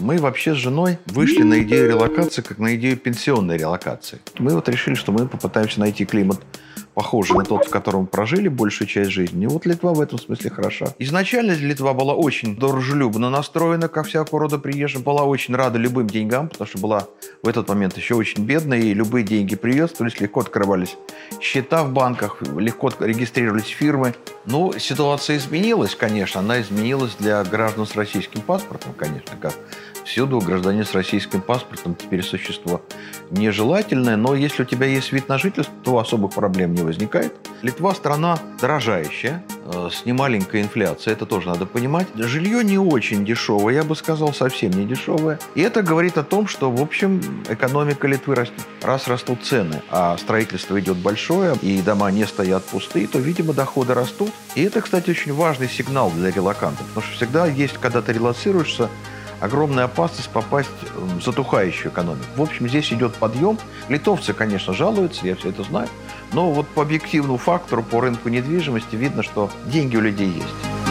Мы вообще с женой вышли на идею релокации как на идею пенсионной релокации. Мы вот решили, что мы попытаемся найти климат похожий на тот, в котором прожили большую часть жизни. И вот Литва в этом смысле хороша. Изначально Литва была очень дружелюбно настроена ко всякого рода приезжим, была очень рада любым деньгам, потому что была в этот момент еще очень бедная, и любые деньги приветствовались, легко открывались счета в банках, легко регистрировались фирмы. Но ситуация изменилась, конечно. Она изменилась для граждан с российским паспортом, конечно, как всюду гражданин с российским паспортом теперь существо нежелательное, но если у тебя есть вид на жительство, то особых проблем не возникает. Литва страна дорожающая, э, с немаленькой инфляцией, это тоже надо понимать. Жилье не очень дешевое, я бы сказал, совсем не дешевое. И это говорит о том, что, в общем, экономика Литвы растет. Раз растут цены, а строительство идет большое, и дома не стоят пустые, то, видимо, доходы растут. И это, кстати, очень важный сигнал для релакантов, потому что всегда есть, когда ты релацируешься, огромная опасность попасть в затухающую экономику. В общем, здесь идет подъем. Литовцы, конечно, жалуются, я все это знаю. Но вот по объективному фактору, по рынку недвижимости видно, что деньги у людей есть.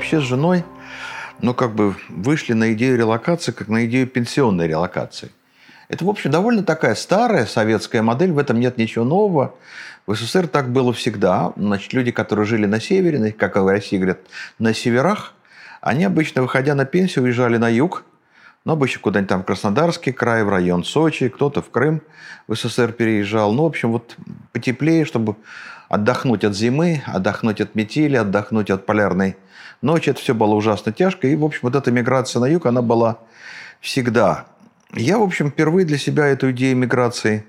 Вообще с женой, ну, как бы вышли на идею релокации, как на идею пенсионной релокации. Это, в общем, довольно такая старая советская модель, в этом нет ничего нового. В СССР так было всегда. Значит, люди, которые жили на севере, как в России говорят, на северах, они обычно, выходя на пенсию, уезжали на юг, но обычно куда-нибудь там в Краснодарский край, в район Сочи, кто-то в Крым в СССР переезжал. Ну, в общем, вот потеплее, чтобы отдохнуть от зимы, отдохнуть от метели, отдохнуть от полярной ночи. Это все было ужасно тяжко. И, в общем, вот эта миграция на юг, она была всегда. Я, в общем, впервые для себя эту идею миграции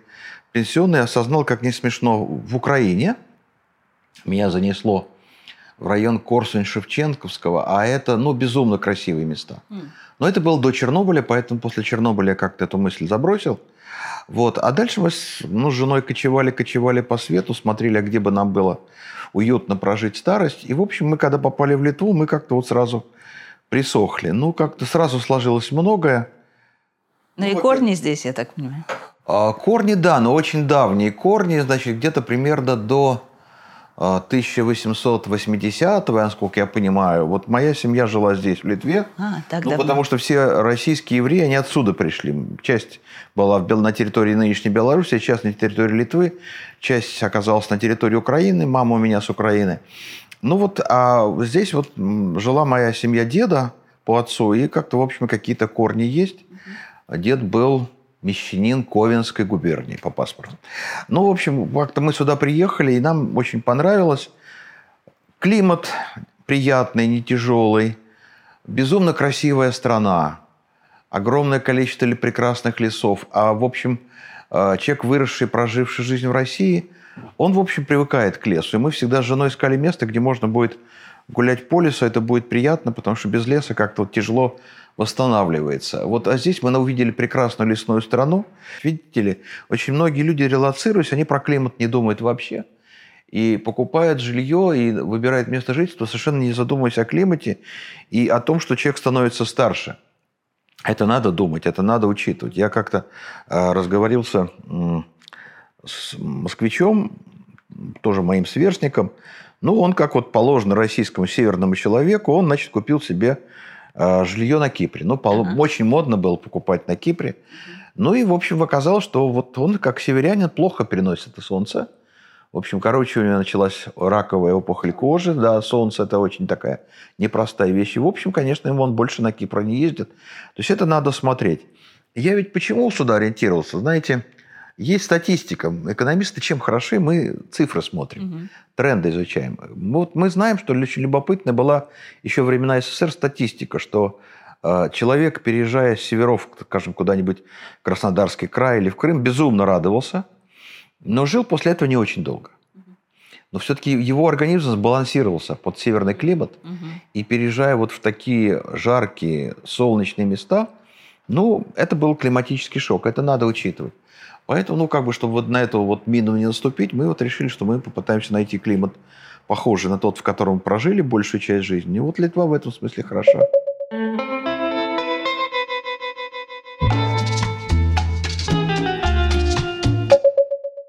пенсионной осознал, как не смешно, в Украине. Меня занесло в район Корсунь-Шевченковского, а это, ну, безумно красивые места. Но это было до Чернобыля, поэтому после Чернобыля я как-то эту мысль забросил. Вот. А дальше мы с, ну, с женой кочевали, кочевали по свету, смотрели, а где бы нам было уютно прожить старость. И, в общем, мы, когда попали в Литву, мы как-то вот сразу присохли. Ну, как-то сразу сложилось многое. Ну, и корни здесь, я так понимаю. А, корни, да, но очень давние корни, значит, где-то примерно до 1880-го, насколько я понимаю. Вот моя семья жила здесь, в Литве. А, так ну, потому что все российские евреи, они отсюда пришли. Часть была на территории нынешней Беларуси, часть на территории Литвы, часть оказалась на территории Украины, мама у меня с Украины. Ну вот, а здесь вот жила моя семья деда по отцу, и как-то, в общем, какие-то корни есть. Дед был мещанин Ковенской губернии по паспорту. Ну, в общем, как-то мы сюда приехали, и нам очень понравилось. Климат приятный, не тяжелый, безумно красивая страна, огромное количество прекрасных лесов. А, в общем, э, человек, выросший, проживший жизнь в России, он, в общем, привыкает к лесу. И мы всегда с женой искали место, где можно будет гулять по лесу, это будет приятно, потому что без леса как-то вот тяжело восстанавливается. Вот, а здесь мы увидели прекрасную лесную страну. Видите ли, очень многие люди релацируясь, они про климат не думают вообще. И покупают жилье и выбирают место жительства, совершенно не задумываясь о климате и о том, что человек становится старше. Это надо думать, это надо учитывать. Я как-то э, разговорился с москвичом, тоже моим сверстником. Ну, он, как вот положено российскому северному человеку, он, значит, купил себе жилье на Кипре. Ну, ага. очень модно было покупать на Кипре. Ну и, в общем, оказалось, что вот он, как северянин, плохо переносит это солнце. В общем, короче, у него началась раковая опухоль кожи. Да, солнце – это очень такая непростая вещь. И, в общем, конечно, ему он больше на Кипр не ездит. То есть это надо смотреть. Я ведь почему сюда ориентировался? Знаете, есть статистика. Экономисты чем хороши, мы цифры смотрим, угу. тренды изучаем. Вот мы знаем, что очень любопытная была еще времена СССР статистика, что э, человек, переезжая с северов, скажем, куда-нибудь в Краснодарский край или в Крым, безумно радовался, но жил после этого не очень долго. Но все-таки его организм сбалансировался под северный климат, угу. и переезжая вот в такие жаркие солнечные места, ну, это был климатический шок, это надо учитывать. Поэтому, ну, как бы, чтобы вот на эту вот мину не наступить, мы вот решили, что мы попытаемся найти климат похожий на тот, в котором прожили большую часть жизни. И вот Литва в этом смысле хороша.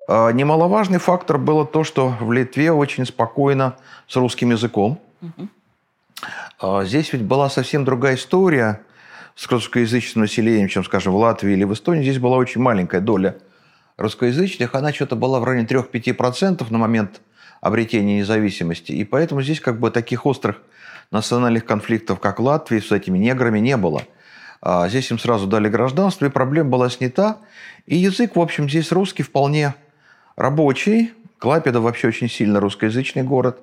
А, немаловажный фактор было то, что в Литве очень спокойно с русским языком. Угу. Здесь ведь была совсем другая история с русскоязычным населением, чем, скажем, в Латвии или в Эстонии. Здесь была очень маленькая доля русскоязычных. Она что-то была в районе 3-5% на момент обретения независимости. И поэтому здесь как бы таких острых национальных конфликтов, как в Латвии, с этими неграми не было. А здесь им сразу дали гражданство, и проблема была снята. И язык, в общем, здесь русский вполне рабочий. Клайпеда вообще очень сильно русскоязычный город.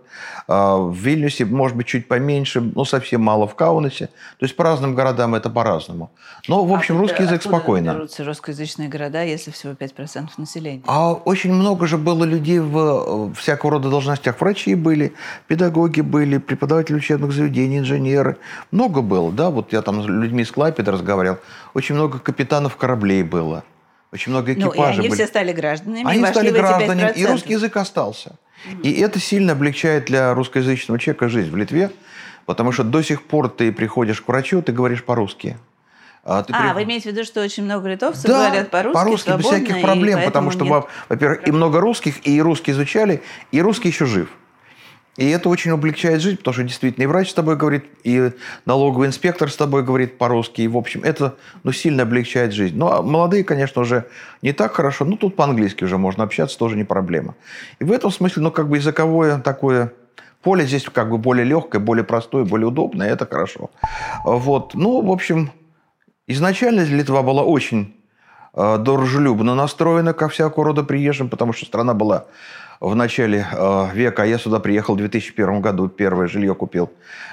А, в Вильнюсе, может быть, чуть поменьше, но совсем мало в Каунасе. То есть по разным городам это по-разному. Но, в общем, а русский язык спокойно. берутся русскоязычные города, если всего 5% населения? А очень много же было людей в всякого рода должностях. Врачи были, педагоги были, преподаватели учебных заведений, инженеры. Много было, да. Вот я там с людьми из Клайпеда разговаривал. Очень много капитанов кораблей было. Очень много экипажей. Ну, и они были. все стали гражданами. Они стали гражданами, и русский язык остался. Угу. И это сильно облегчает для русскоязычного человека жизнь в Литве, потому что до сих пор ты приходишь к врачу, ты говоришь по-русски. А, ты а при... вы имеете в виду, что очень много литовцев да, говорят по-русски, по-русски без всяких проблем, потому что, нет... во-первых, и много русских, и русский изучали, и русский еще жив. И это очень облегчает жизнь, потому что действительно и врач с тобой говорит, и налоговый инспектор с тобой говорит по-русски. И, в общем, это ну, сильно облегчает жизнь. Ну, а молодые, конечно, уже не так хорошо. Ну, тут по-английски уже можно общаться, тоже не проблема. И в этом смысле, ну, как бы языковое такое поле здесь как бы более легкое, более простое, более удобное. Это хорошо. Вот. Ну, в общем, изначально Литва была очень э, дружелюбно настроена ко всякого рода приезжим, потому что страна была в начале э, века, а я сюда приехал в 2001 году, первое жилье купил.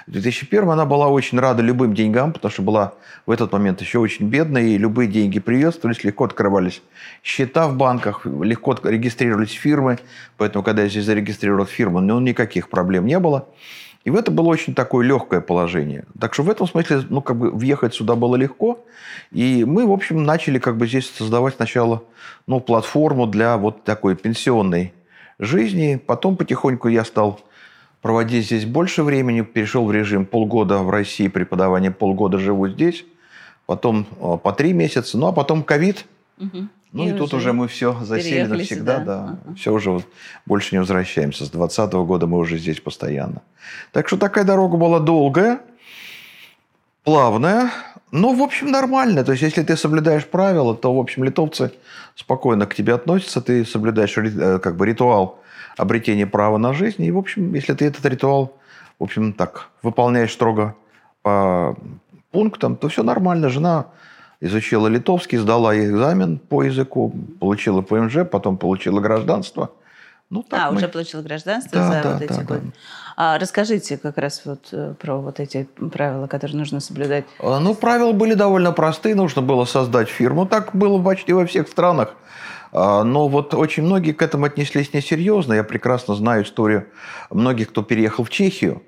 В 2001 она была очень рада любым деньгам, потому что была в этот момент еще очень бедная, и любые деньги приветствовались, легко открывались счета в банках, легко регистрировались фирмы, поэтому, когда я здесь зарегистрировал фирму, ну, никаких проблем не было. И в это было очень такое легкое положение. Так что в этом смысле, ну, как бы въехать сюда было легко. И мы, в общем, начали как бы здесь создавать сначала, ну, платформу для вот такой пенсионной жизни. Потом потихоньку я стал проводить здесь больше времени, перешел в режим полгода в России преподавания, полгода живу здесь, потом э, по три месяца, ну а потом ковид. Угу. Ну и, и тут уже мы все засели навсегда, сюда. да. Ага. Все уже вот больше не возвращаемся. С 2020 года мы уже здесь постоянно. Так что такая дорога была долгая, плавная, ну, в общем, нормально. То есть, если ты соблюдаешь правила, то, в общем, литовцы спокойно к тебе относятся. Ты соблюдаешь э, как бы ритуал обретения права на жизнь. И, в общем, если ты этот ритуал, в общем, так, выполняешь строго по пунктам, то все нормально. Жена изучила литовский, сдала экзамен по языку, получила ПМЖ, потом получила гражданство – ну, так а, мы... уже получил гражданство да, за да, вот эти да, годы. Да. А расскажите как раз вот э, про вот эти правила, которые нужно соблюдать. А, ну, правила были довольно простые. Нужно было создать фирму. Так было почти во всех странах. А, но вот очень многие к этому отнеслись несерьезно. Я прекрасно знаю историю многих, кто переехал в Чехию.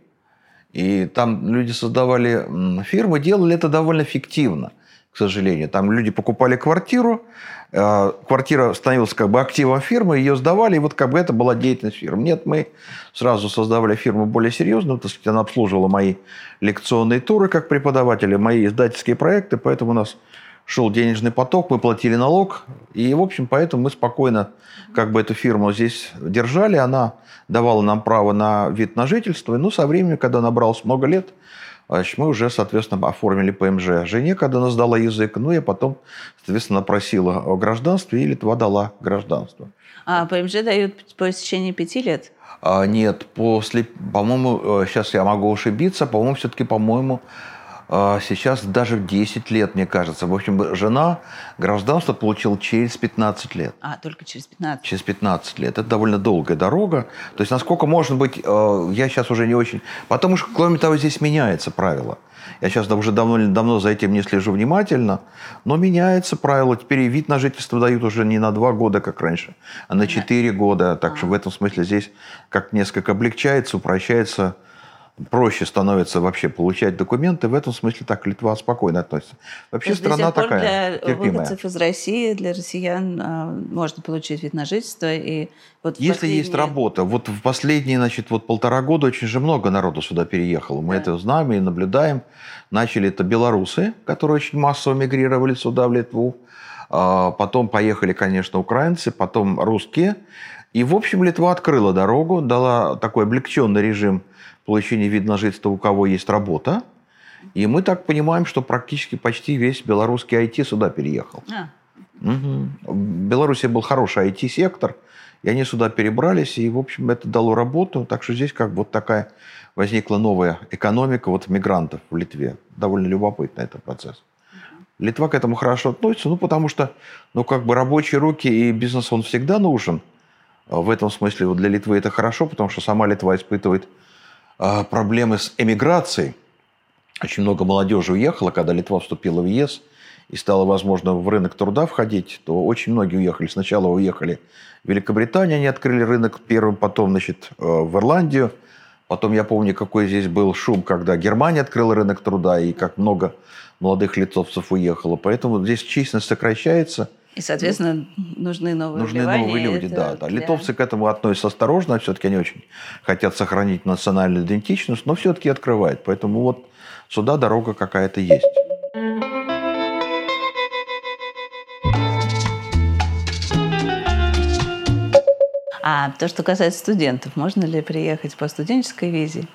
И там люди создавали фирмы, делали это довольно фиктивно, к сожалению. Там люди покупали квартиру, Э, квартира становилась как бы активом фирмы, ее сдавали, и вот как бы это была деятельность фирмы. Нет, мы сразу создавали фирму более серьезную, так сказать, она обслуживала мои лекционные туры как преподаватели, мои издательские проекты, поэтому у нас шел денежный поток, мы платили налог, и, в общем, поэтому мы спокойно как бы эту фирму здесь держали, она давала нам право на вид на жительство, и, ну, со временем, когда набралось много лет, мы уже, соответственно, оформили ПМЖ. Жене, когда она сдала язык, ну, я потом, соответственно, просила о гражданстве, и Литва дала гражданство. А ПМЖ дают по истечении пяти лет? А, нет, после, по-моему, сейчас э, я могу ошибиться, по-моему, все-таки, по-моему, а, сейчас даже 10 лет, мне кажется. В общем, жена гражданство получила через 15 лет. А, только через 15? Через 15 лет. Это довольно долгая дорога. То есть, насколько может быть, э, я сейчас уже не очень... Потому что, кроме того, здесь меняется правило. Я сейчас уже давно, давно за этим не слежу внимательно, но меняется правило. Теперь и вид на жительство дают уже не на два года, как раньше, а на четыре года. Так что в этом смысле здесь как несколько облегчается, упрощается проще становится вообще получать документы. В этом смысле так Литва спокойно относится. Вообще страна такая для терпимая. выходцев из России, для россиян а, можно получить вид на жительство. И вот Если последние... есть работа. Вот в последние значит, вот полтора года очень же много народу сюда переехало. Мы да. это знаем и наблюдаем. Начали это белорусы, которые очень массово мигрировали сюда, в Литву. А, потом поехали, конечно, украинцы, потом русские. И, в общем, Литва открыла дорогу, дала такой облегченный режим получения вида на жительство, у кого есть работа. И мы так понимаем, что практически почти весь белорусский IT сюда переехал. А. Угу. В Беларуси был хороший IT-сектор, и они сюда перебрались, и, в общем, это дало работу. Так что здесь как бы вот такая возникла новая экономика вот мигрантов в Литве. Довольно любопытный этот процесс. Литва к этому хорошо относится, ну, потому что, ну, как бы рабочие руки и бизнес, он всегда нужен. В этом смысле вот для Литвы это хорошо, потому что сама Литва испытывает а, проблемы с эмиграцией. Очень много молодежи уехало, когда Литва вступила в ЕС и стало возможно в рынок труда входить, то очень многие уехали. Сначала уехали в Великобританию, они открыли рынок первым, потом значит, э, в Ирландию. Потом я помню, какой здесь был шум, когда Германия открыла рынок труда, и как много молодых литовцев уехало. Поэтому здесь численность сокращается – и, соответственно, нужны новые Нужны новые люди, да, да. Для... Литовцы к этому относятся осторожно, все-таки они очень хотят сохранить национальную идентичность, но все-таки открывают. Поэтому вот сюда дорога какая-то есть. А то, что касается студентов, можно ли приехать по студенческой визе?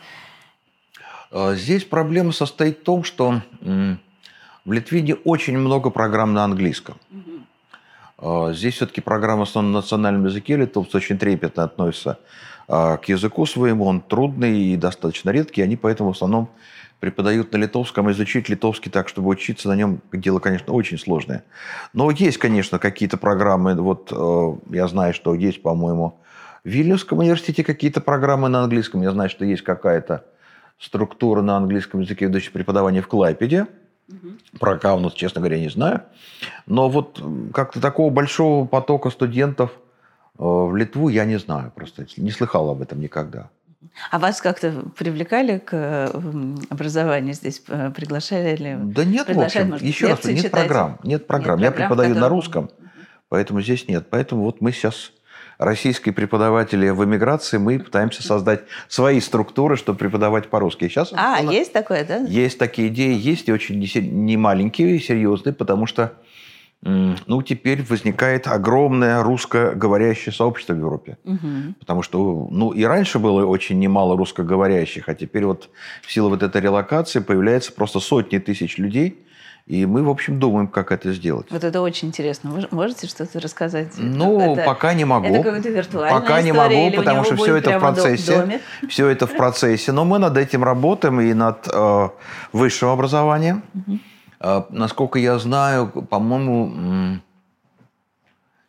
А, здесь проблема состоит в том, что в Литве не очень много программ на английском. Угу. А, здесь все-таки программа на национальном языке, литовцы очень трепетно относятся а, к языку своему, он трудный и достаточно редкий, они поэтому в основном преподают на литовском, изучить литовский так, чтобы учиться на нем, дело, конечно, очень сложное. Но есть, конечно, какие-то программы, вот э, я знаю, что есть, по-моему, в Вильнюсском университете какие-то программы на английском, я знаю, что есть какая-то структура на английском языке, ведущая преподавание в Клайпеде, Угу. Про Каунас, честно говоря, не знаю. Но вот как-то такого большого потока студентов э, в Литву я не знаю просто. Не слыхал об этом никогда. А вас как-то привлекали к образованию здесь? Э, приглашали ли? Да нет, в общем. Может, еще раз, нет читать? программ. Нет программ. Нет я программ, преподаю на русском, поэтому здесь нет. Поэтому вот мы сейчас российские преподаватели в эмиграции, мы пытаемся создать свои структуры, чтобы преподавать по-русски. Сейчас а, у есть такое, да? Есть такие идеи, есть и очень не маленькие, серьезные, потому что ну, теперь возникает огромное русскоговорящее сообщество в Европе. Угу. Потому что, ну, и раньше было очень немало русскоговорящих, а теперь вот в силу вот этой релокации появляется просто сотни тысяч людей, и мы, в общем, думаем, как это сделать. Вот это очень интересно. Вы можете что-то рассказать? Ну, это, пока не могу. Это какая-то виртуальная Пока история, не могу, потому что все это в процессе. Домик? Все это в процессе. Но мы над этим работаем и над э, высшим образованием. Угу. Э, насколько я знаю, по-моему,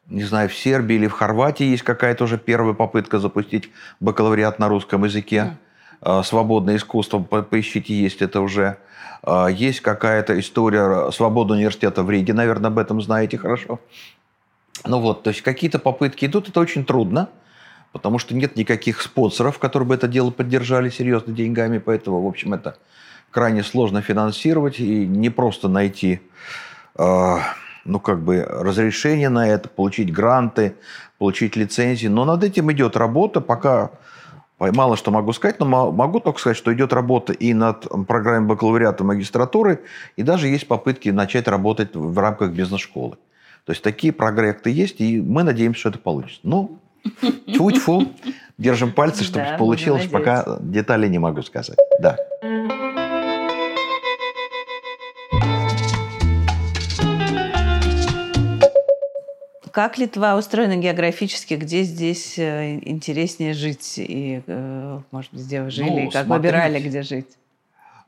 не знаю, в Сербии или в Хорватии есть какая-то уже первая попытка запустить бакалавриат на русском языке. Угу. Э, свободное искусство, поищите, есть это уже. А, есть какая-то история свободы университета в Риге, наверное, об этом знаете хорошо. Ну вот, то есть какие-то попытки идут, это очень трудно, потому что нет никаких спонсоров, которые бы это дело поддержали серьезно деньгами, поэтому, в общем, это крайне сложно финансировать и не просто найти, э, ну, как бы, разрешение на это, получить гранты, получить лицензии. Но над этим идет работа, пока Мало что могу сказать, но могу только сказать, что идет работа и над программой бакалавриата магистратуры, и даже есть попытки начать работать в рамках бизнес-школы. То есть такие проекты есть, и мы надеемся, что это получится. Ну, тьфу-тьфу, держим пальцы, чтобы да, получилось, пока деталей не могу сказать. Да. Как Литва устроена географически? Где здесь э, интереснее жить? И, э, может быть, где вы жили? Ну, и как смотрите. выбирали, где жить?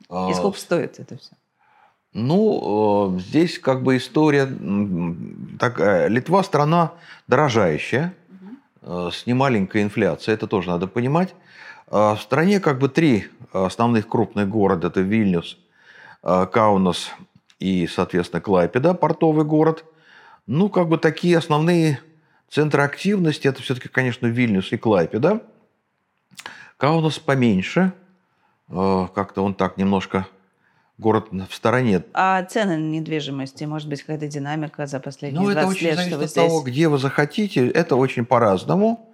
И сколько стоит это все? Ну, э, здесь как бы история такая. Литва страна дорожающая, угу. с немаленькой инфляцией, это тоже надо понимать. В стране как бы три основных крупных города. Это Вильнюс, Каунас и, соответственно, Клайпеда, портовый город – ну, как бы такие основные центры активности, это все-таки, конечно, Вильнюс и Клайпеда. Каунас поменьше, э, как-то он так немножко город в стороне. А цены на недвижимости, может быть, какая-то динамика за последние ну, 20 это очень лет, зависит что вы от того, где вы захотите. Это очень по-разному.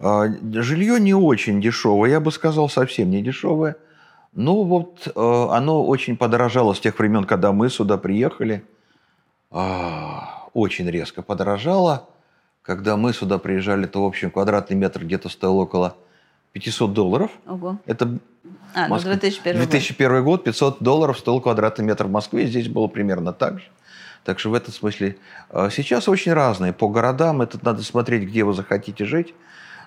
А, жилье не очень дешевое, я бы сказал, совсем не дешевое. Ну вот э, оно очень подорожало с тех времен, когда мы сюда приехали. А, очень резко подорожало. Когда мы сюда приезжали, то, в общем, квадратный метр где-то стоил около 500 долларов. Ого. Это а, ну 2001 год. 2001 год 500 долларов стоил квадратный метр в Москве. Здесь было примерно так же. Так что в этом смысле э, сейчас очень разные. По городам это надо смотреть, где вы захотите жить.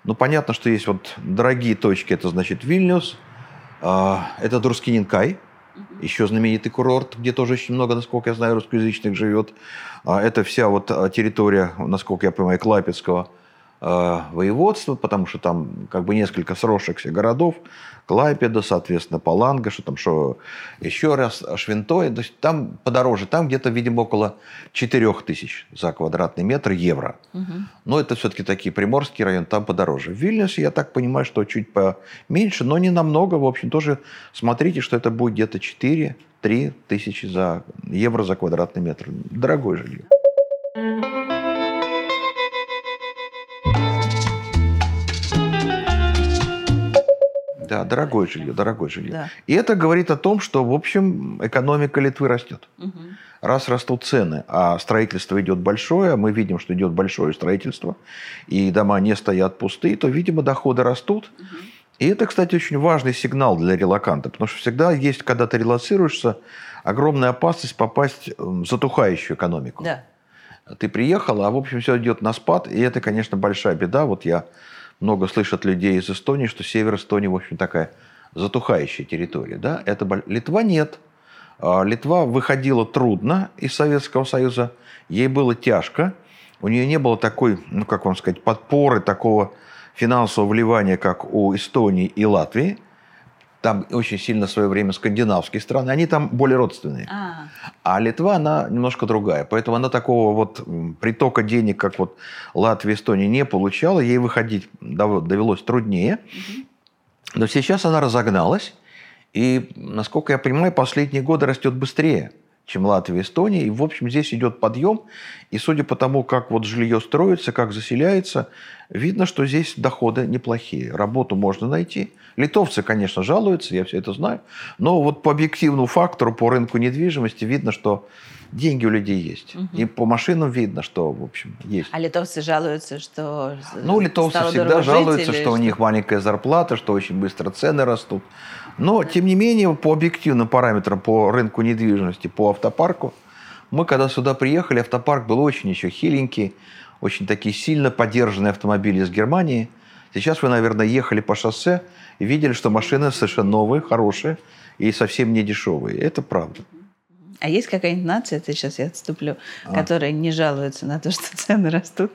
Ну, понятно, что есть вот дорогие точки. Это, значит, Вильнюс. Э, это Друскининкай. Еще знаменитый курорт, где тоже очень много, насколько я знаю, русскоязычных живет. А это вся вот э, территория, насколько я понимаю, Клайпецкого Э, воеводства, потому что там как бы несколько сросшихся городов, Клайпеда, соответственно, Паланга, что там, что еще раз, Швинтой, то есть там подороже, там где-то, видимо, около 4 тысяч за квадратный метр евро. Угу. Но это все-таки такие приморские районы, там подороже. В Вильнюсе, я так понимаю, что чуть поменьше, но не намного, в общем, тоже смотрите, что это будет где-то 4-3 тысячи за евро за квадратный метр. Дорогое жилье. Да, дорогое жилье, дорогое жилье. Да. И это говорит о том, что, в общем, экономика Литвы растет. Угу. Раз растут цены, а строительство идет большое, мы видим, что идет большое строительство, и дома не стоят пустые, то, видимо, доходы растут. Угу. И это, кстати, очень важный сигнал для релаканта, потому что всегда есть, когда ты релацируешься, огромная опасность попасть в затухающую экономику. Да. Ты приехал, а в общем все идет на спад, и это, конечно, большая беда. Вот я много слышат людей из Эстонии, что север Эстонии, в общем, такая затухающая территория. Да? Это Литва нет. А, Литва выходила трудно из Советского Союза, ей было тяжко, у нее не было такой, ну как вам сказать, подпоры, такого финансового вливания, как у Эстонии и Латвии – там очень сильно в свое время скандинавские страны, они там более родственные. А, а Литва, она немножко другая. Поэтому она такого вот притока денег, как вот Латвия, Эстония, не получала. Ей выходить довелось труднее. Но сейчас она разогналась. И, насколько я понимаю, последние годы растет быстрее чем Латвия и Эстония. И, в общем, здесь идет подъем. И судя по тому, как вот жилье строится, как заселяется, видно, что здесь доходы неплохие. Работу можно найти. Литовцы, конечно, жалуются, я все это знаю. Но вот по объективному фактору, по рынку недвижимости видно, что деньги у людей есть. Угу. И по машинам видно, что, в общем, есть. А литовцы жалуются, что Ну, литовцы всегда жалуются, что, что у них маленькая зарплата, что очень быстро цены растут. Но, тем не менее, по объективным параметрам, по рынку недвижимости, по автопарку, мы, когда сюда приехали, автопарк был очень еще хиленький, очень такие сильно поддержанные автомобили из Германии. Сейчас вы, наверное, ехали по шоссе и видели, что машины совершенно новые, хорошие и совсем не дешевые. Это правда. А есть какая-нибудь нация, это сейчас я отступлю, а. которая не жалуется на то, что цены растут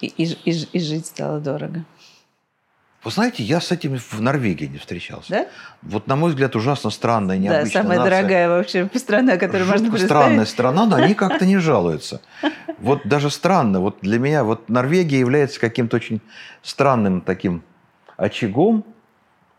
и, и, и, и жить стало дорого? Вы знаете, я с этим в Норвегии не встречался. Да? Вот, на мой взгляд, ужасно странная, необычная Да, самая нация. дорогая вообще страна, которую можно представить. странная страна, но они как-то не жалуются. Вот даже странно. Вот для меня вот Норвегия является каким-то очень странным таким очагом,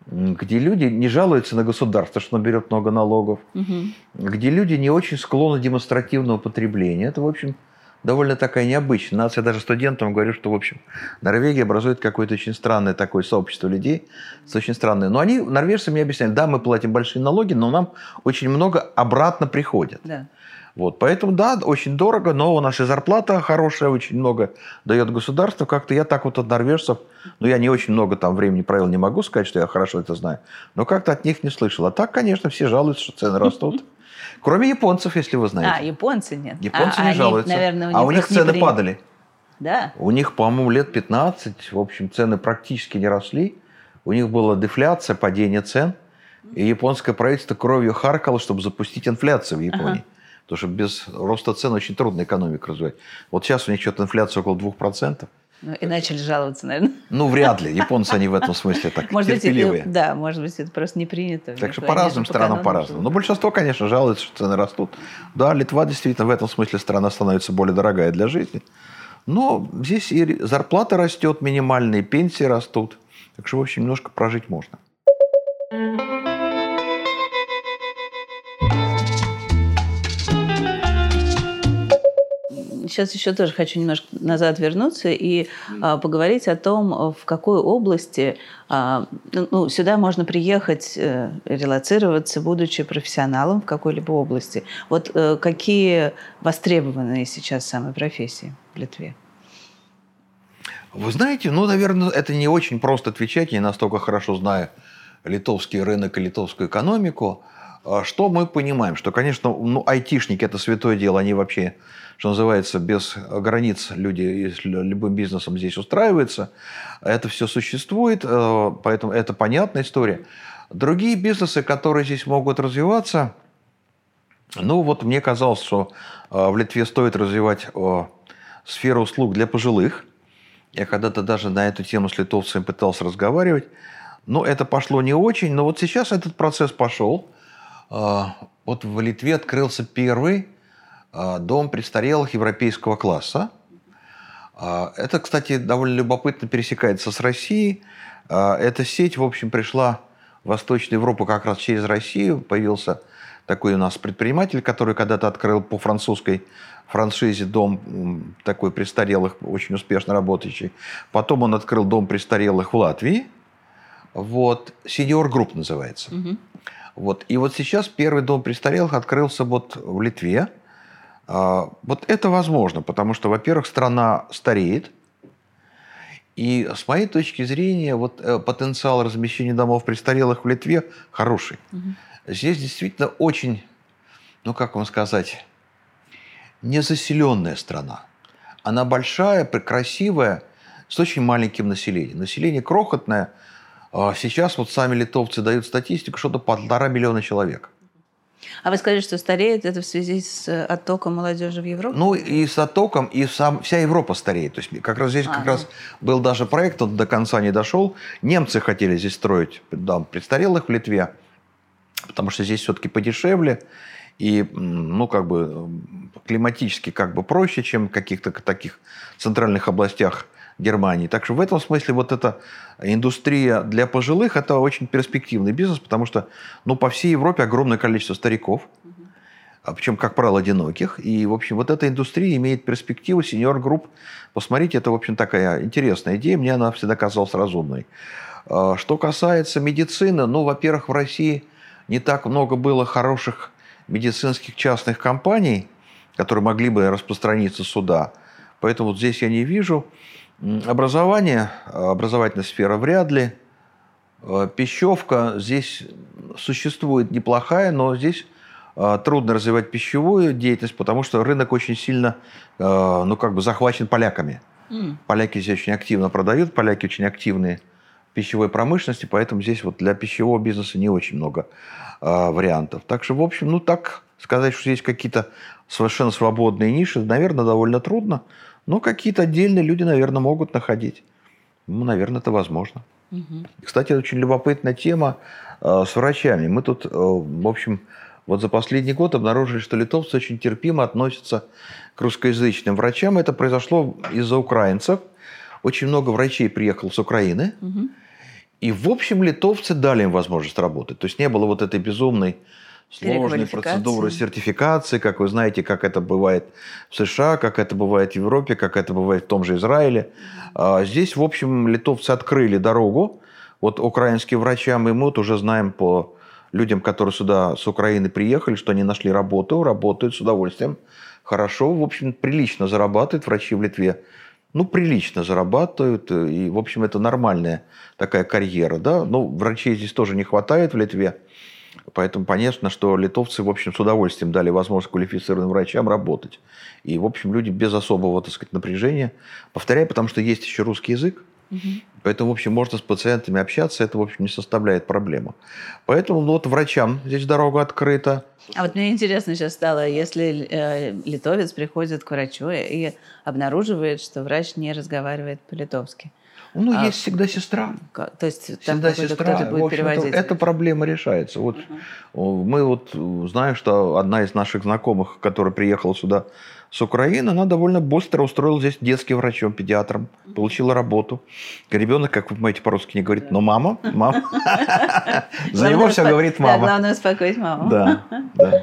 где люди не жалуются на государство, что оно берет много налогов, угу. где люди не очень склонны демонстративного потребления. Это, в общем, довольно такая необычная нация. Я даже студентам говорю, что, в общем, Норвегия образует какое-то очень странное такое сообщество людей, с очень странное. Но они, норвежцы, мне объясняют, да, мы платим большие налоги, но нам очень много обратно приходит. Да. Вот, поэтому, да, очень дорого, но у нас и зарплата хорошая, очень много дает государство. Как-то я так вот от норвежцев, ну, я не очень много там времени провел, не могу сказать, что я хорошо это знаю, но как-то от них не слышал. А так, конечно, все жалуются, что цены растут. Кроме японцев, если вы знаете. А, японцы нет. Японцы а, не жалуются. наверное, у а у них цены при... падали. Да. У них, по-моему, лет 15, в общем, цены практически не росли. У них была дефляция, падение цен. И японское правительство кровью харкало, чтобы запустить инфляцию в Японии. Ага. Потому что без роста цен очень трудно экономику развивать. Вот сейчас у них что-то инфляция около 2%. Ну, и начали жаловаться, наверное. Ну, вряд ли. Японцы, они в этом смысле так может терпеливые. Быть, да, может быть, это просто не принято. Так что по разным странам по-разному. Но большинство, конечно, жалуются, что цены растут. Да, Литва действительно в этом смысле страна становится более дорогая для жизни. Но здесь и зарплата растет, минимальные пенсии растут. Так что, в общем, немножко прожить можно. Сейчас еще тоже хочу немножко назад вернуться и а, поговорить о том, в какой области а, ну, сюда можно приехать, а, релацироваться, будучи профессионалом в какой-либо области. Вот а, какие востребованные сейчас самые профессии в Литве? Вы знаете, ну, наверное, это не очень просто отвечать, я не настолько хорошо знаю литовский рынок и литовскую экономику. А что мы понимаем? Что, конечно, ну, айтишники – это святое дело, они вообще что называется, без границ люди с любым бизнесом здесь устраиваются. Это все существует, э, поэтому это понятная история. Другие бизнесы, которые здесь могут развиваться, ну вот мне казалось, что э, в Литве стоит развивать э, сферу услуг для пожилых. Я когда-то даже на эту тему с литовцами пытался разговаривать. Но это пошло не очень. Но вот сейчас этот процесс пошел. Вот в Литве открылся первый а, дом престарелых европейского класса. А, это, кстати, довольно любопытно пересекается с Россией. А, эта сеть, в общем, пришла в Восточную Европу как раз через Россию. Появился такой у нас предприниматель, который когда-то открыл по французской франшизе дом такой престарелых, очень успешно работающий. Потом он открыл дом престарелых в Латвии. Вот, Senior Group называется. Угу. Вот. И вот сейчас первый дом престарелых открылся вот в Литве. А, вот это возможно, потому что, во-первых, страна стареет, и с моей точки зрения, вот э, потенциал размещения домов престарелых в Литве хороший. Угу. Здесь действительно очень, ну как вам сказать, незаселенная страна. Она большая, красивая, с очень маленьким населением. Население крохотное. А сейчас вот сами литовцы дают статистику, что-то полтора миллиона человек. А вы сказали, что стареет это в связи с э, оттоком молодежи в Европу? Ну, и с оттоком, и сам, вся Европа стареет. То есть как раз здесь а, как ну. раз был даже проект, он до конца не дошел. Немцы хотели здесь строить дом престарелых в Литве, потому что здесь все-таки подешевле и, ну, как бы климатически как бы проще, чем в каких-то таких центральных областях Германии. Так что в этом смысле вот эта индустрия для пожилых – это очень перспективный бизнес, потому что ну, по всей Европе огромное количество стариков, а причем, как правило, одиноких. И, в общем, вот эта индустрия имеет перспективу, сеньор групп. Посмотрите, это, в общем, такая интересная идея. Мне она всегда казалась разумной. А, что касается медицины, ну, во-первых, в России не так много было хороших медицинских частных компаний, которые могли бы распространиться сюда. Поэтому вот здесь я не вижу. Образование, образовательная сфера вряд ли. Э, пищевка здесь существует неплохая, но здесь э, трудно развивать пищевую деятельность, потому что рынок очень сильно, э, ну, как бы захвачен поляками. Mm. Поляки здесь очень активно продают, поляки очень активные в пищевой промышленности, поэтому здесь вот для пищевого бизнеса не очень много вариантов. Так что, в общем, ну, так сказать, что здесь какие-то совершенно свободные ниши, наверное, довольно трудно. Но какие-то отдельные люди, наверное, могут находить. Ну, наверное, это возможно. Угу. Кстати, очень любопытная тема э, с врачами. Мы тут, э, в общем, вот за последний год обнаружили, что литовцы очень терпимо относятся к русскоязычным врачам. Это произошло из-за украинцев. Очень много врачей приехало с Украины. Угу. И, в общем, литовцы дали им возможность работать. То есть не было вот этой безумной сложные процедуры сертификации, как вы знаете, как это бывает в США, как это бывает в Европе, как это бывает в том же Израиле. А здесь, в общем, литовцы открыли дорогу вот украинским врачам, и мы вот уже знаем по людям, которые сюда с Украины приехали, что они нашли работу, работают с удовольствием, хорошо, в общем, прилично зарабатывают врачи в Литве. Ну, прилично зарабатывают, и, в общем, это нормальная такая карьера, да. Ну, врачей здесь тоже не хватает в Литве. Поэтому понятно, что литовцы, в общем, с удовольствием дали возможность квалифицированным врачам работать. И, в общем, люди без особого, так сказать, напряжения. Повторяю, потому что есть еще русский язык. Угу. Поэтому, в общем, можно с пациентами общаться, это, в общем, не составляет проблемы. Поэтому ну, вот врачам здесь дорога открыта. А вот мне интересно сейчас стало, если э, литовец приходит к врачу и обнаруживает, что врач не разговаривает по-литовски – ну, а, есть всегда сестра. Как, то есть там всегда сестра. Кто-то будет переводить. Эта проблема решается. Вот угу. мы вот знаем, что одна из наших знакомых, которая приехала сюда с Украины, она довольно быстро устроила здесь детским врачом, педиатром, получила работу. Ребенок, как вы понимаете, по-русски не говорит, но мама, мама. За него все говорит мама. Главное успокоить маму. Да, да.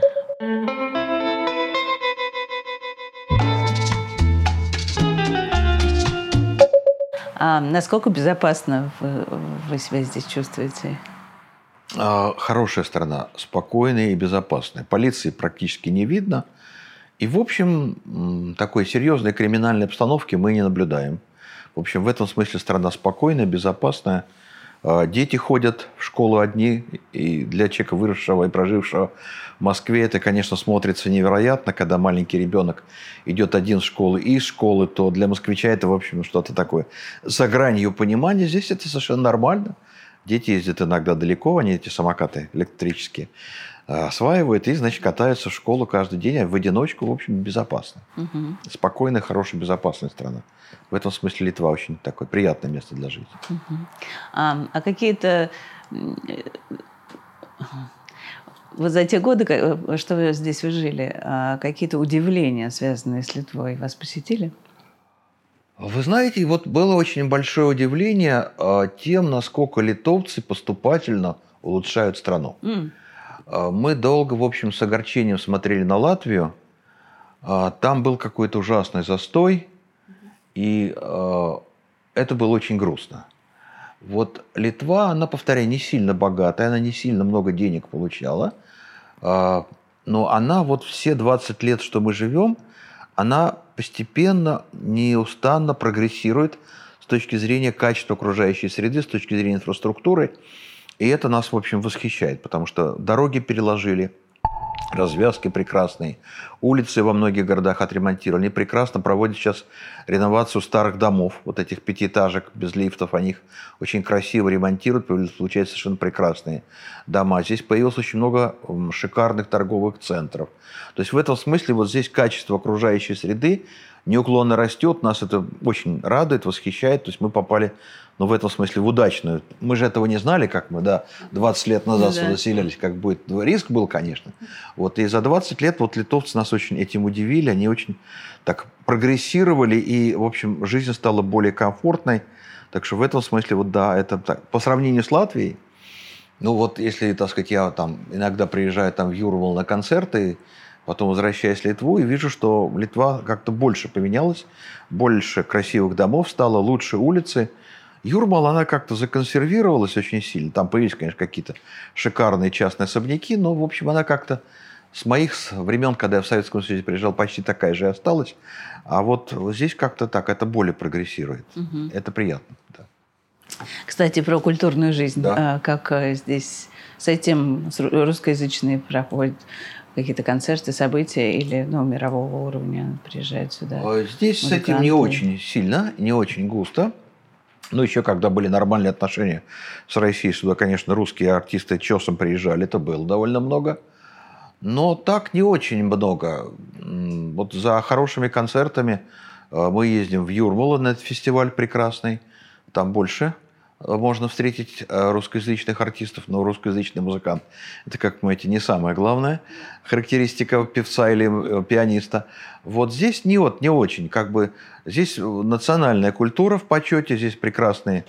А насколько безопасно вы, вы себя здесь чувствуете? А, хорошая страна, спокойная и безопасная. Полиции практически не видно. И, в общем, такой серьезной криминальной обстановки мы не наблюдаем. В общем, в этом смысле страна спокойная, безопасная. А, дети ходят в школу одни, и для человека, выросшего и прожившего в Москве, это, конечно, смотрится невероятно, когда маленький ребенок идет один в школу и из школы, то для москвича это, в общем, что-то такое за гранью понимания. Здесь это совершенно нормально. Дети ездят иногда далеко, они эти самокаты электрические осваивают и, значит, катаются в школу каждый день а в одиночку, в общем, безопасно. Угу. Спокойная, хорошая, безопасная страна. В этом смысле Литва очень такое приятное место для жизни. Угу. А, а какие-то вот за те годы, что вы здесь вы жили, а какие-то удивления, связанные с Литвой, вас посетили? Вы знаете, вот было очень большое удивление а, тем, насколько литовцы поступательно улучшают страну. Mm. Мы долго, в общем, с огорчением смотрели на Латвию. Там был какой-то ужасный застой, и это было очень грустно. Вот Литва, она, повторяю, не сильно богатая, она не сильно много денег получала, а, но она вот все 20 лет, что мы живем, она постепенно, неустанно прогрессирует с точки зрения качества окружающей среды, с точки зрения инфраструктуры. И это нас, в общем, восхищает, потому что дороги переложили – развязки прекрасные. Улицы во многих городах отремонтировали. Они прекрасно проводят сейчас реновацию старых домов, вот этих пятиэтажек без лифтов. Они их очень красиво ремонтируют, получаются совершенно прекрасные дома. Здесь появилось очень много шикарных торговых центров. То есть в этом смысле вот здесь качество окружающей среды неуклонно растет, нас это очень радует, восхищает. То есть мы попали ну, в этом смысле в удачную. Мы же этого не знали, как мы, да, 20 лет назад ну, да. заселялись, как будет. Риск был, конечно. Вот, и за 20 лет вот литовцы нас очень этим удивили, они очень так прогрессировали, и, в общем, жизнь стала более комфортной. Так что в этом смысле, вот да, это так. По сравнению с Латвией, ну вот если, так сказать, я там иногда приезжаю там в Юрмал на концерты, Потом возвращаюсь в Литву и вижу, что Литва как-то больше поменялась, больше красивых домов стало, лучше улицы. Юрмал, она как-то законсервировалась очень сильно. Там появились, конечно, какие-то шикарные частные особняки, но, в общем, она как-то с моих времен, когда я в Советском Союзе приезжал, почти такая же и осталась. А вот здесь как-то так, это более прогрессирует. Угу. Это приятно. Да. Кстати, про культурную жизнь. Да. А, как э, здесь с этим русскоязычные проходят какие-то концерты, события или ну, мирового уровня приезжают сюда? А здесь музыканты. с этим не очень сильно, не очень густо. Ну, еще когда были нормальные отношения с Россией, сюда, конечно, русские артисты чесом приезжали, это было довольно много. Но так не очень много. Вот за хорошими концертами э, мы ездим в Юрмалу на этот фестиваль прекрасный. Там больше можно встретить э, русскоязычных артистов, но русскоязычный музыкант – это, как мы понимаете, не самая главная характеристика певца или э, пианиста. Вот здесь не, вот, не очень. Как бы, здесь национальная культура в почете, здесь прекрасные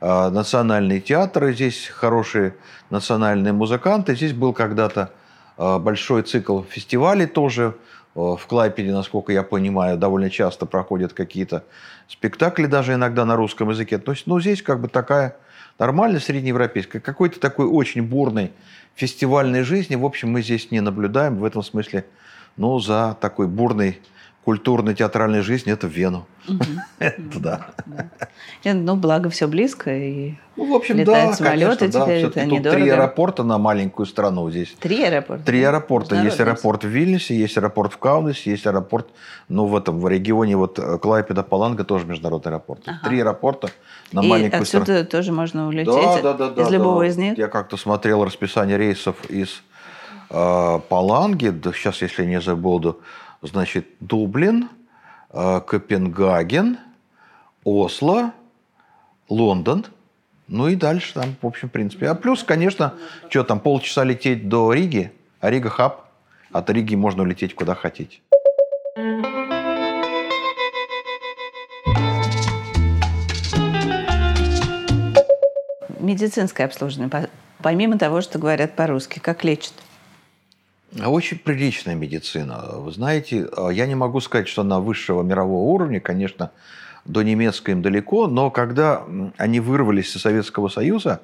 э, национальные театры, здесь хорошие национальные музыканты. Здесь был когда-то э, большой цикл фестивалей тоже – в Клайпеде, насколько я понимаю, довольно часто проходят какие-то спектакли, даже иногда на русском языке. То есть, ну, здесь как бы такая нормальная среднеевропейская, какой-то такой очень бурной фестивальной жизни, в общем, мы здесь не наблюдаем. В этом смысле, ну, за такой бурной культурной театральной жизни это в Вену. Это да. Ну, благо все близко и ну, в общем, да, самолеты теперь, это недорого. Три аэропорта на маленькую страну здесь. Три аэропорта? Три аэропорта. Есть аэропорт в Вильнюсе, есть аэропорт в Каунасе, есть аэропорт, ну, в этом, в регионе вот э, Клайпеда, Паланга тоже международный аэропорт. Три аэропорта на и маленькую страну. отсюда тоже можно улететь из любого из них? Я как-то смотрел расписание рейсов из э, Паланги, сейчас, если не забуду, Значит, Дублин, э, Копенгаген, Осло, Лондон. Ну и дальше там, в общем, в принципе. А плюс, конечно, что там, полчаса лететь до Риги, а Рига хаб. От Риги можно улететь куда хотите. Медицинское обслуживание, помимо того, что говорят по-русски, как лечат? Очень приличная медицина. Вы знаете, а, я не могу сказать, что она высшего мирового уровня, конечно, до немецкой им далеко, но когда они вырвались из Советского Союза,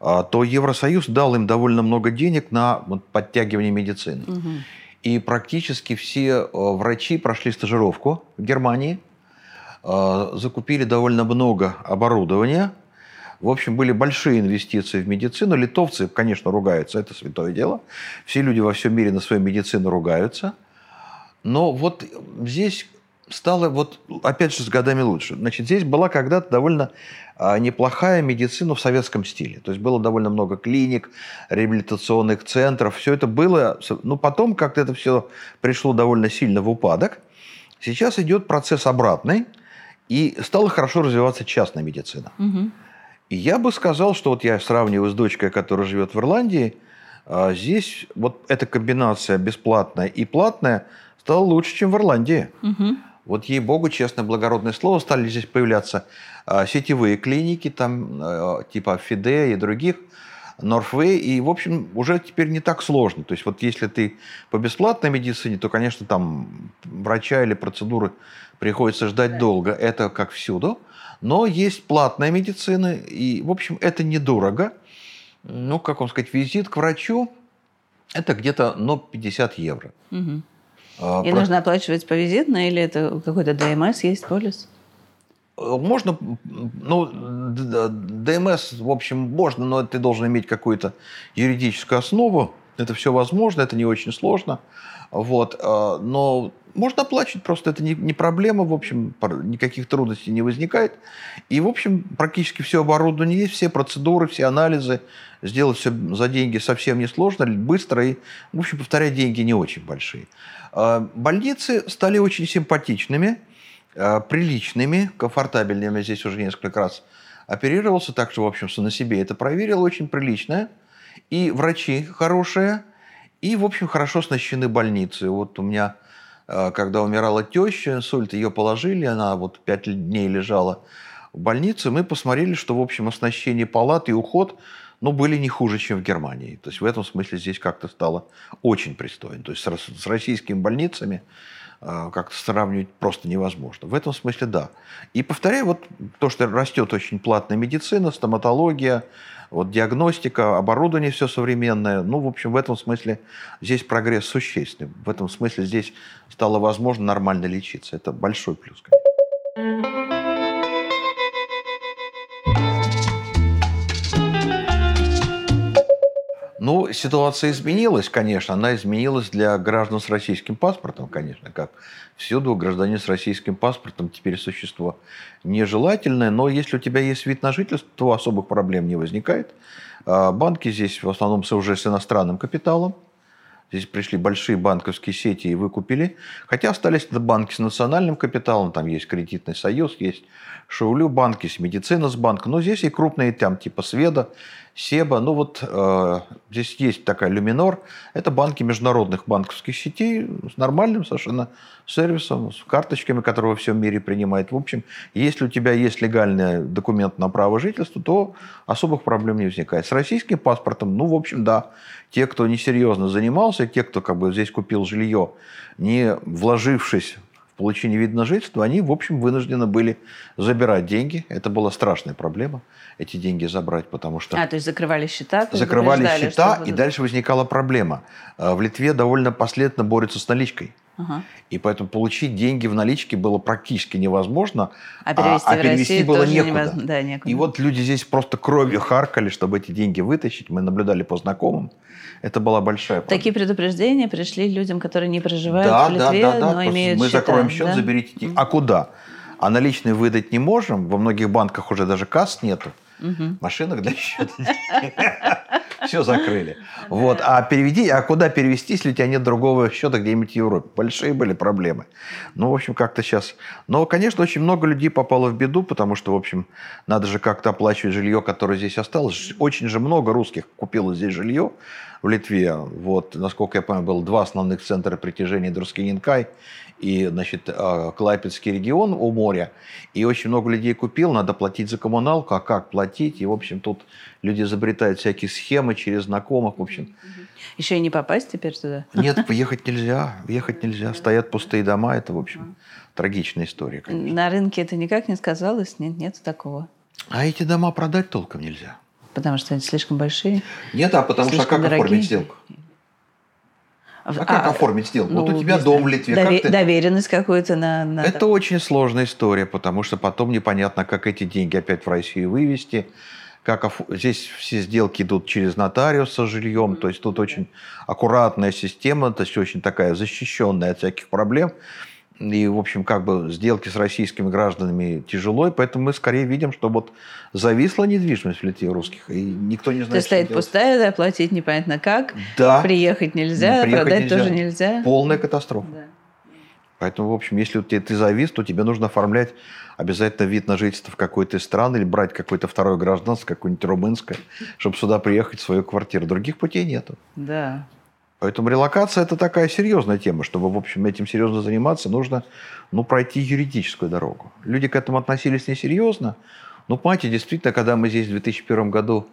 а, то Евросоюз дал им довольно много денег на подтягивание медицины. Угу. И практически все а, врачи прошли стажировку в Германии, закупили довольно много оборудования – в общем, были большие инвестиции в медицину. Литовцы, конечно, ругаются, это святое дело. Все люди во всем мире на свою медицину ругаются. Но вот здесь стало, вот опять же, с годами лучше. Значит, здесь была когда-то довольно а, неплохая медицина в советском стиле. То есть было довольно много клиник, реабилитационных центров. Все это было... Ну, потом как-то это все пришло довольно сильно в упадок. Сейчас идет процесс обратный, и стала хорошо развиваться частная медицина. Угу. И я бы сказал, что вот я сравниваю с дочкой, которая живет в Ирландии, а, здесь вот эта комбинация бесплатная и платная стала лучше, чем в Ирландии. Угу. Вот ей-богу, честное благородное слово, стали здесь появляться а, сетевые клиники, там а, типа Фиде и других, Норфвей, и, в общем, уже теперь не так сложно. То есть вот если ты по бесплатной медицине, то, конечно, там врача или процедуры приходится ждать долго. Это как всюду. Но есть платная медицина, и, в общем, это недорого. Ну, как вам сказать, визит к врачу – это где-то, ну, 50 евро. Угу. А, и про... нужно оплачивать повизитно, или это какой-то ДМС есть, полис? Можно, ну, ДМС, в общем, можно, но ты должен иметь какую-то юридическую основу. Это все возможно, это не очень сложно. Вот. А, но можно оплачивать, просто это не, не проблема, в общем, никаких трудностей не возникает. И, в общем, практически все оборудование есть, все процедуры, все анализы. Сделать все за деньги совсем несложно, быстро и, в общем, повторять, деньги не очень большие. А, больницы стали очень симпатичными, а, приличными, комфортабельными. Здесь уже несколько раз оперировался, так что, в общем, на себе это проверил, очень приличное. И врачи хорошие, и, в общем, хорошо оснащены больницы. Вот у меня когда умирала теща, инсульт, ее положили, она вот пять дней лежала в больнице, мы посмотрели, что, в общем, оснащение палат и уход, ну, были не хуже, чем в Германии. То есть в этом смысле здесь как-то стало очень пристойно. То есть с российскими больницами э, как-то сравнивать просто невозможно. В этом смысле да. И повторяю, вот то, что растет очень платная медицина, стоматология, вот диагностика, оборудование все современное. Ну, в общем, в этом смысле здесь прогресс существенный. В этом смысле здесь стало возможно нормально лечиться. Это большой плюс, конечно. Ситуация изменилась, конечно. Она изменилась для граждан с российским паспортом, конечно, как всюду гражданин с российским паспортом теперь существо нежелательное. Но если у тебя есть вид на жительство, то особых проблем не возникает. А банки здесь в основном уже с иностранным капиталом. Здесь пришли большие банковские сети и выкупили. Хотя остались банки с национальным капиталом. Там есть кредитный союз, есть Шаулю банк, есть медицина с банком. Но здесь и крупные там типа Сведа, Себа. Ну вот э, здесь есть такая Люминор. Это банки международных банковских сетей с нормальным совершенно сервисом, с карточками, которые во всем мире принимают. В общем, если у тебя есть легальный документ на право жительства, то особых проблем не возникает. С российским паспортом, ну, в общем, да, те, кто несерьезно занимался, те, кто как бы здесь купил жилье, не вложившись в получение вида на жительство, они, в общем, вынуждены были забирать деньги. Это была страшная проблема, эти деньги забрать, потому что... А, то есть закрывали счета? Закрывали счета, и дальше возникала проблема. Э, в Литве довольно последовательно борются с наличкой. Ага. И поэтому получить деньги в наличке было практически невозможно, а перевести, а, а перевести было некуда. Невозможно. Да, некуда. И вот люди здесь просто кровью харкали, чтобы эти деньги вытащить. Мы наблюдали по знакомым. Это была большая проблема. Такие предупреждения пришли людям, которые не проживают да, в Литве, да, да, да. но имеют Мы счета, закроем счет, да? заберите деньги. А куда? А наличные выдать не можем. Во многих банках уже даже касс нету. Угу. Машинок для счета. Все закрыли. Вот. А переведи, а куда перевести, если у тебя нет другого счета где-нибудь в Европе? Большие были проблемы. Ну, в общем, как-то сейчас... Но, конечно, очень много людей попало в беду, потому что, в общем, надо же как-то оплачивать жилье, которое здесь осталось. Очень же много русских купило здесь жилье в Литве. Вот, насколько я понимаю, было два основных центра притяжения Друскининкай и, значит, э, Клайпецкий регион у моря, и очень много людей купил, надо платить за коммуналку, а как платить, и, в общем, тут люди изобретают всякие схемы через знакомых, в общем. Еще и не попасть теперь туда? Нет, поехать нельзя, въехать нельзя, стоят пустые дома, это, в общем, трагичная история, конечно. На рынке это никак не сказалось, нет, нет такого? А эти дома продать толком нельзя. Потому что они слишком большие? Нет, а потому что как дорогие? оформить сделку? А, а как оформить сделку? Ну, вот у тебя дом в Литве. Дове- как ты... Доверенность какую-то на, на... Это очень сложная история, потому что потом непонятно, как эти деньги опять в Россию вывести. Как оф... Здесь все сделки идут через нотариуса с жильем, mm-hmm. то есть тут очень аккуратная система, то есть очень такая защищенная от всяких проблем. И, в общем, как бы сделки с российскими гражданами тяжело, и поэтому мы скорее видим, что вот зависла недвижимость в Литве русских, и никто не знает, есть стоит делать. пустая, да, платить непонятно как, да. приехать нельзя, приехать продать нельзя. тоже нельзя. Полная катастрофа. Да. Поэтому, в общем, если ты, ты завис, то тебе нужно оформлять обязательно вид на жительство в какой-то стране или брать какое-то второе гражданство, какое-нибудь румынское, чтобы сюда приехать в свою квартиру. Других путей нету. Да. Поэтому релокация – это такая серьезная тема. Чтобы, в общем, этим серьезно заниматься, нужно ну, пройти юридическую дорогу. Люди к этому относились несерьезно. Ну, понимаете, действительно, когда мы здесь в 2001 году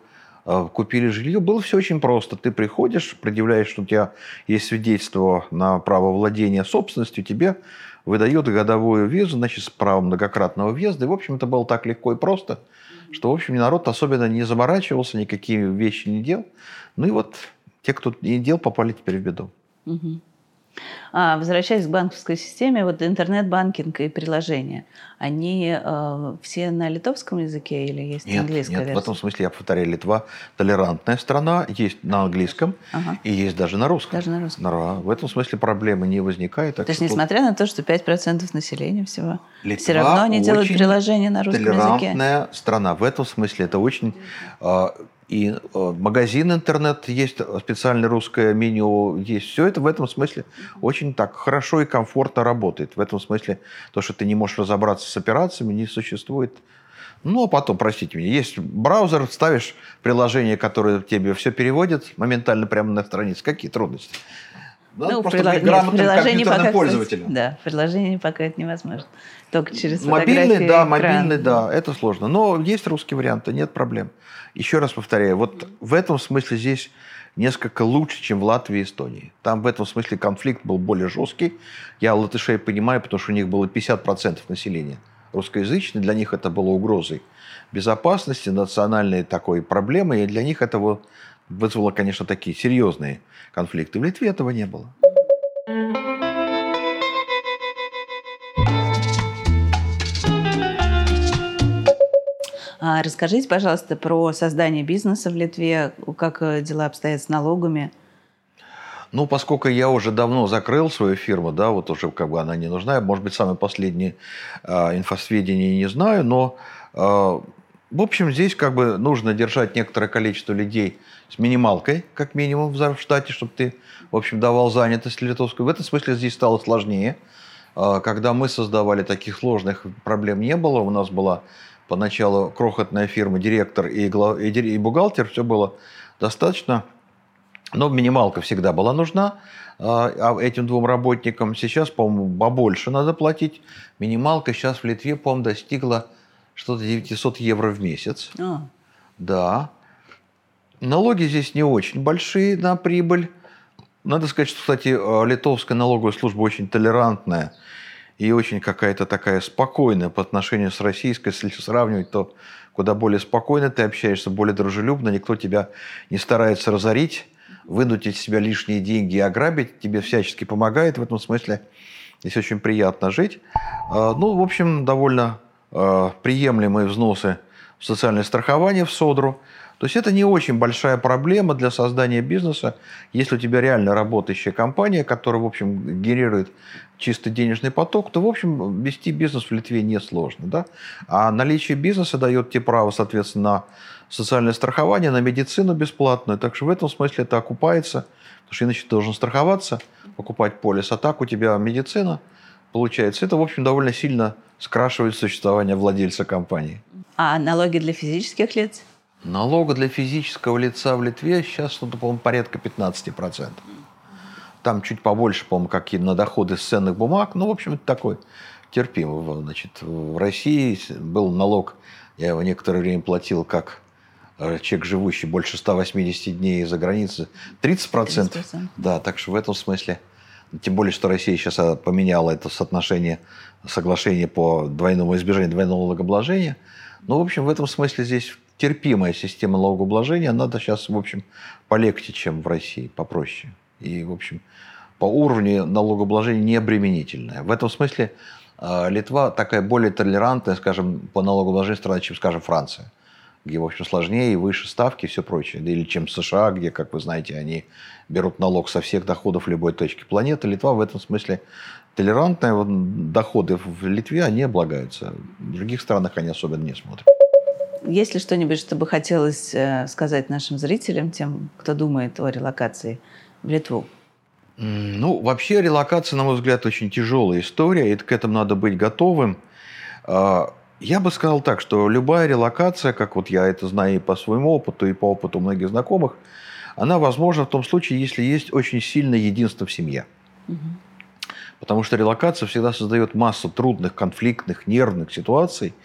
э, купили жилье, было все очень просто. Ты приходишь, предъявляешь, что у тебя есть свидетельство на право владения собственностью, тебе выдают годовую визу, значит, с правом многократного въезда. И, в общем, это было так легко и просто, что, в общем, народ особенно не заморачивался, никакие вещи не делал. Ну и вот те, кто не дел, попали теперь в беду. Угу. А, возвращаясь к банковской системе, вот интернет-банкинг и приложения, они э, все на литовском языке или есть нет, английская нет, версия? в этом смысле я повторяю, Литва толерантная страна, есть на английском ага. и есть даже на русском. Даже на русском. На, в этом смысле проблемы не возникает. То есть, несмотря тут... на то, что 5% населения всего, Литва все равно они делают приложение на русском толерантная языке. толерантная страна. В этом смысле это очень... Э, и э, магазин интернет есть, специальное русское меню есть. Все это в этом смысле очень так хорошо и комфортно работает. В этом смысле то, что ты не можешь разобраться с операциями, не существует. Ну, а потом, простите меня, есть браузер, ставишь приложение, которое тебе все переводит моментально прямо на странице. Какие трудности? Надо ну, просто прилож... быть грамотным Нет, компьютерным пользователем. Да, приложение пока это невозможно. Только через Мобильный, да, мобильный, да, это сложно. Но есть русские варианты, нет проблем. Еще раз повторяю, вот в этом смысле здесь несколько лучше, чем в Латвии и Эстонии. Там в этом смысле конфликт был более жесткий. Я латышей понимаю, потому что у них было 50% населения русскоязычных. Для них это было угрозой безопасности, национальной такой проблемой. И для них это вызвало, конечно, такие серьезные конфликты. В Литве этого не было. А расскажите, пожалуйста, про создание бизнеса в Литве, как э, дела обстоят с налогами. Ну, поскольку я уже давно закрыл свою фирму, да, вот уже как бы она не нужна, может быть, самые последние э, инфосведения не знаю, но, э, в общем, здесь как бы нужно держать некоторое количество людей с минималкой, как минимум, в штате, чтобы ты, в общем, давал занятость литовскую. В этом смысле здесь стало сложнее. Когда мы создавали, таких сложных проблем не было. У нас была поначалу крохотная фирма, директор и, глав... и бухгалтер, все было достаточно. Но минималка всегда была нужна а, а этим двум работникам. Сейчас, по-моему, побольше надо платить. Минималка сейчас в Литве, по-моему, достигла что-то 900 евро в месяц. А. Да. Налоги здесь не очень большие на прибыль. Надо сказать, что, кстати, литовская налоговая служба очень толерантная и очень какая-то такая спокойная по отношению с российской. Если сравнивать, то куда более спокойно ты общаешься, более дружелюбно, никто тебя не старается разорить, вынуть из себя лишние деньги и ограбить, тебе всячески помогает в этом смысле. Здесь очень приятно жить. А, ну, в общем, довольно а, приемлемые взносы в социальное страхование в СОДРу – то есть это не очень большая проблема для создания бизнеса, если у тебя реально работающая компания, которая, в общем, генерирует чистый денежный поток, то, в общем, вести бизнес в Литве несложно. Да? А наличие бизнеса дает тебе право, соответственно, на социальное страхование, на медицину бесплатную. Так что в этом смысле это окупается, потому что иначе ты должен страховаться, покупать полис, а так у тебя медицина получается. Это, в общем, довольно сильно скрашивает существование владельца компании. А налоги для физических лиц? Налога для физического лица в Литве сейчас что-то, по-моему, порядка 15%. Там чуть побольше, по-моему, как и на доходы с ценных бумаг. Ну, в общем, это такой терпимый. Значит, в России был налог, я его некоторое время платил как э, человек, живущий больше 180 дней за границей, 30%. 30%. Да, так что в этом смысле, тем более, что Россия сейчас э, поменяла это соотношение, соглашение по двойному избежанию двойного налогообложения. Ну, в общем, в этом смысле здесь терпимая система налогообложения. Она сейчас, в общем, полегче, чем в России, попроще. И, в общем, по уровню налогообложения не обременительная. В этом смысле э, Литва такая более толерантная, скажем, по налогообложению страна, чем, скажем, Франция, где, в общем, сложнее и выше ставки и все прочее. Или чем США, где, как вы знаете, они берут налог со всех доходов любой точки планеты. Литва в этом смысле толерантная. Доходы в Литве, они облагаются. В других странах они особенно не смотрят. Есть ли что-нибудь, что бы хотелось э, сказать нашим зрителям, тем, кто думает о релокации в Литву? Ну, вообще релокация, на мой взгляд, очень тяжелая история, и к этому надо быть готовым. А, я бы сказал так, что любая релокация, как вот я это знаю и по своему опыту, и по опыту многих знакомых, она возможна в том случае, если есть очень сильное единство в семье. Угу. Потому что релокация всегда создает массу трудных, конфликтных, нервных ситуаций.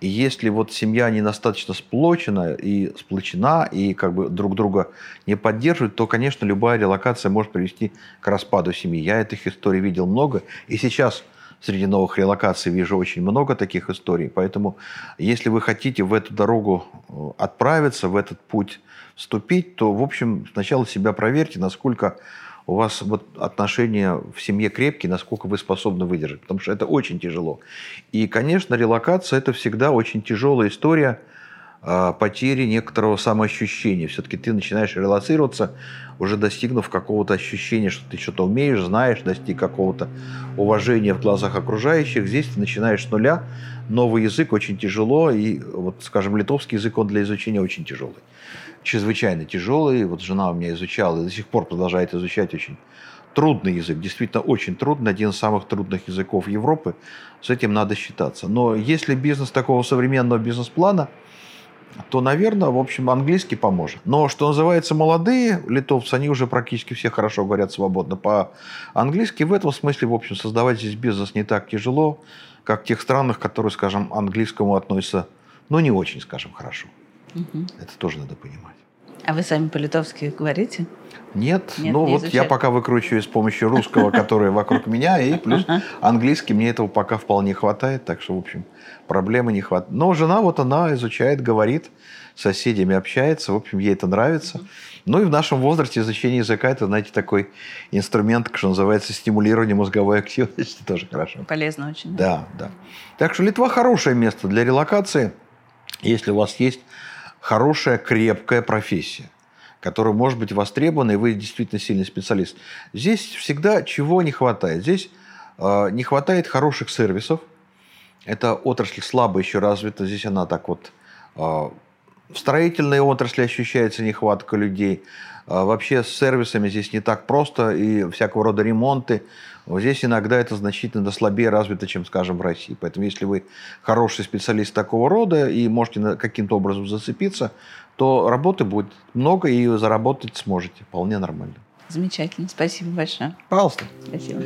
И если вот семья недостаточно сплочена и сплочена, и как бы друг друга не поддерживает, то, конечно, любая релокация может привести к распаду семьи. Я этих историй видел много. И сейчас среди новых релокаций вижу очень много таких историй. Поэтому, если вы хотите в эту дорогу э, отправиться, в этот путь вступить, то, в общем, сначала себя проверьте, насколько у вас вот отношения в семье крепкие, насколько вы способны выдержать, потому что это очень тяжело. И, конечно, релокация – это всегда очень тяжелая история э, потери некоторого самоощущения. Все-таки ты начинаешь релацироваться, уже достигнув какого-то ощущения, что ты что-то умеешь, знаешь, достиг какого-то уважения в глазах окружающих. Здесь ты начинаешь с нуля. Новый язык очень тяжело, и вот, скажем, литовский язык, он для изучения очень тяжелый чрезвычайно тяжелый. Вот жена у меня изучала и до сих пор продолжает изучать очень трудный язык, действительно очень трудный, один из самых трудных языков Европы. С этим надо считаться. Но если бизнес такого современного бизнес-плана, то, наверное, в общем, английский поможет. Но, что называется, молодые литовцы, они уже практически все хорошо говорят свободно по-английски. В этом смысле, в общем, создавать здесь бизнес не так тяжело, как в тех странах, которые, скажем, английскому относятся, ну, не очень, скажем, хорошо. Угу. Это тоже надо понимать. А вы сами по-литовски говорите? Нет, Нет ну вот изучали. я пока выкручиваюсь с помощью русского, который вокруг меня, и плюс английский, мне этого пока вполне хватает, так что, в общем, проблемы не хватает. Но жена вот она изучает, говорит, с соседями общается, в общем, ей это нравится. Ну и в нашем возрасте изучение языка – это, знаете, такой инструмент, что называется, стимулирование мозговой активности, тоже хорошо. Полезно очень. Да, да. Так что Литва хорошее место для релокации, если у вас есть хорошая, крепкая профессия, которая может быть востребована, и вы действительно сильный специалист. Здесь всегда чего не хватает? Здесь э, не хватает хороших сервисов. Эта отрасль слабо еще развита. Здесь она так вот... Э, в строительной отрасли ощущается нехватка людей. Э, вообще с сервисами здесь не так просто, и всякого рода ремонты. Здесь иногда это значительно слабее развито, чем, скажем, в России. Поэтому если вы хороший специалист такого рода и можете каким-то образом зацепиться, то работы будет много, и заработать сможете вполне нормально. Замечательно. Спасибо большое. Пожалуйста. Спасибо.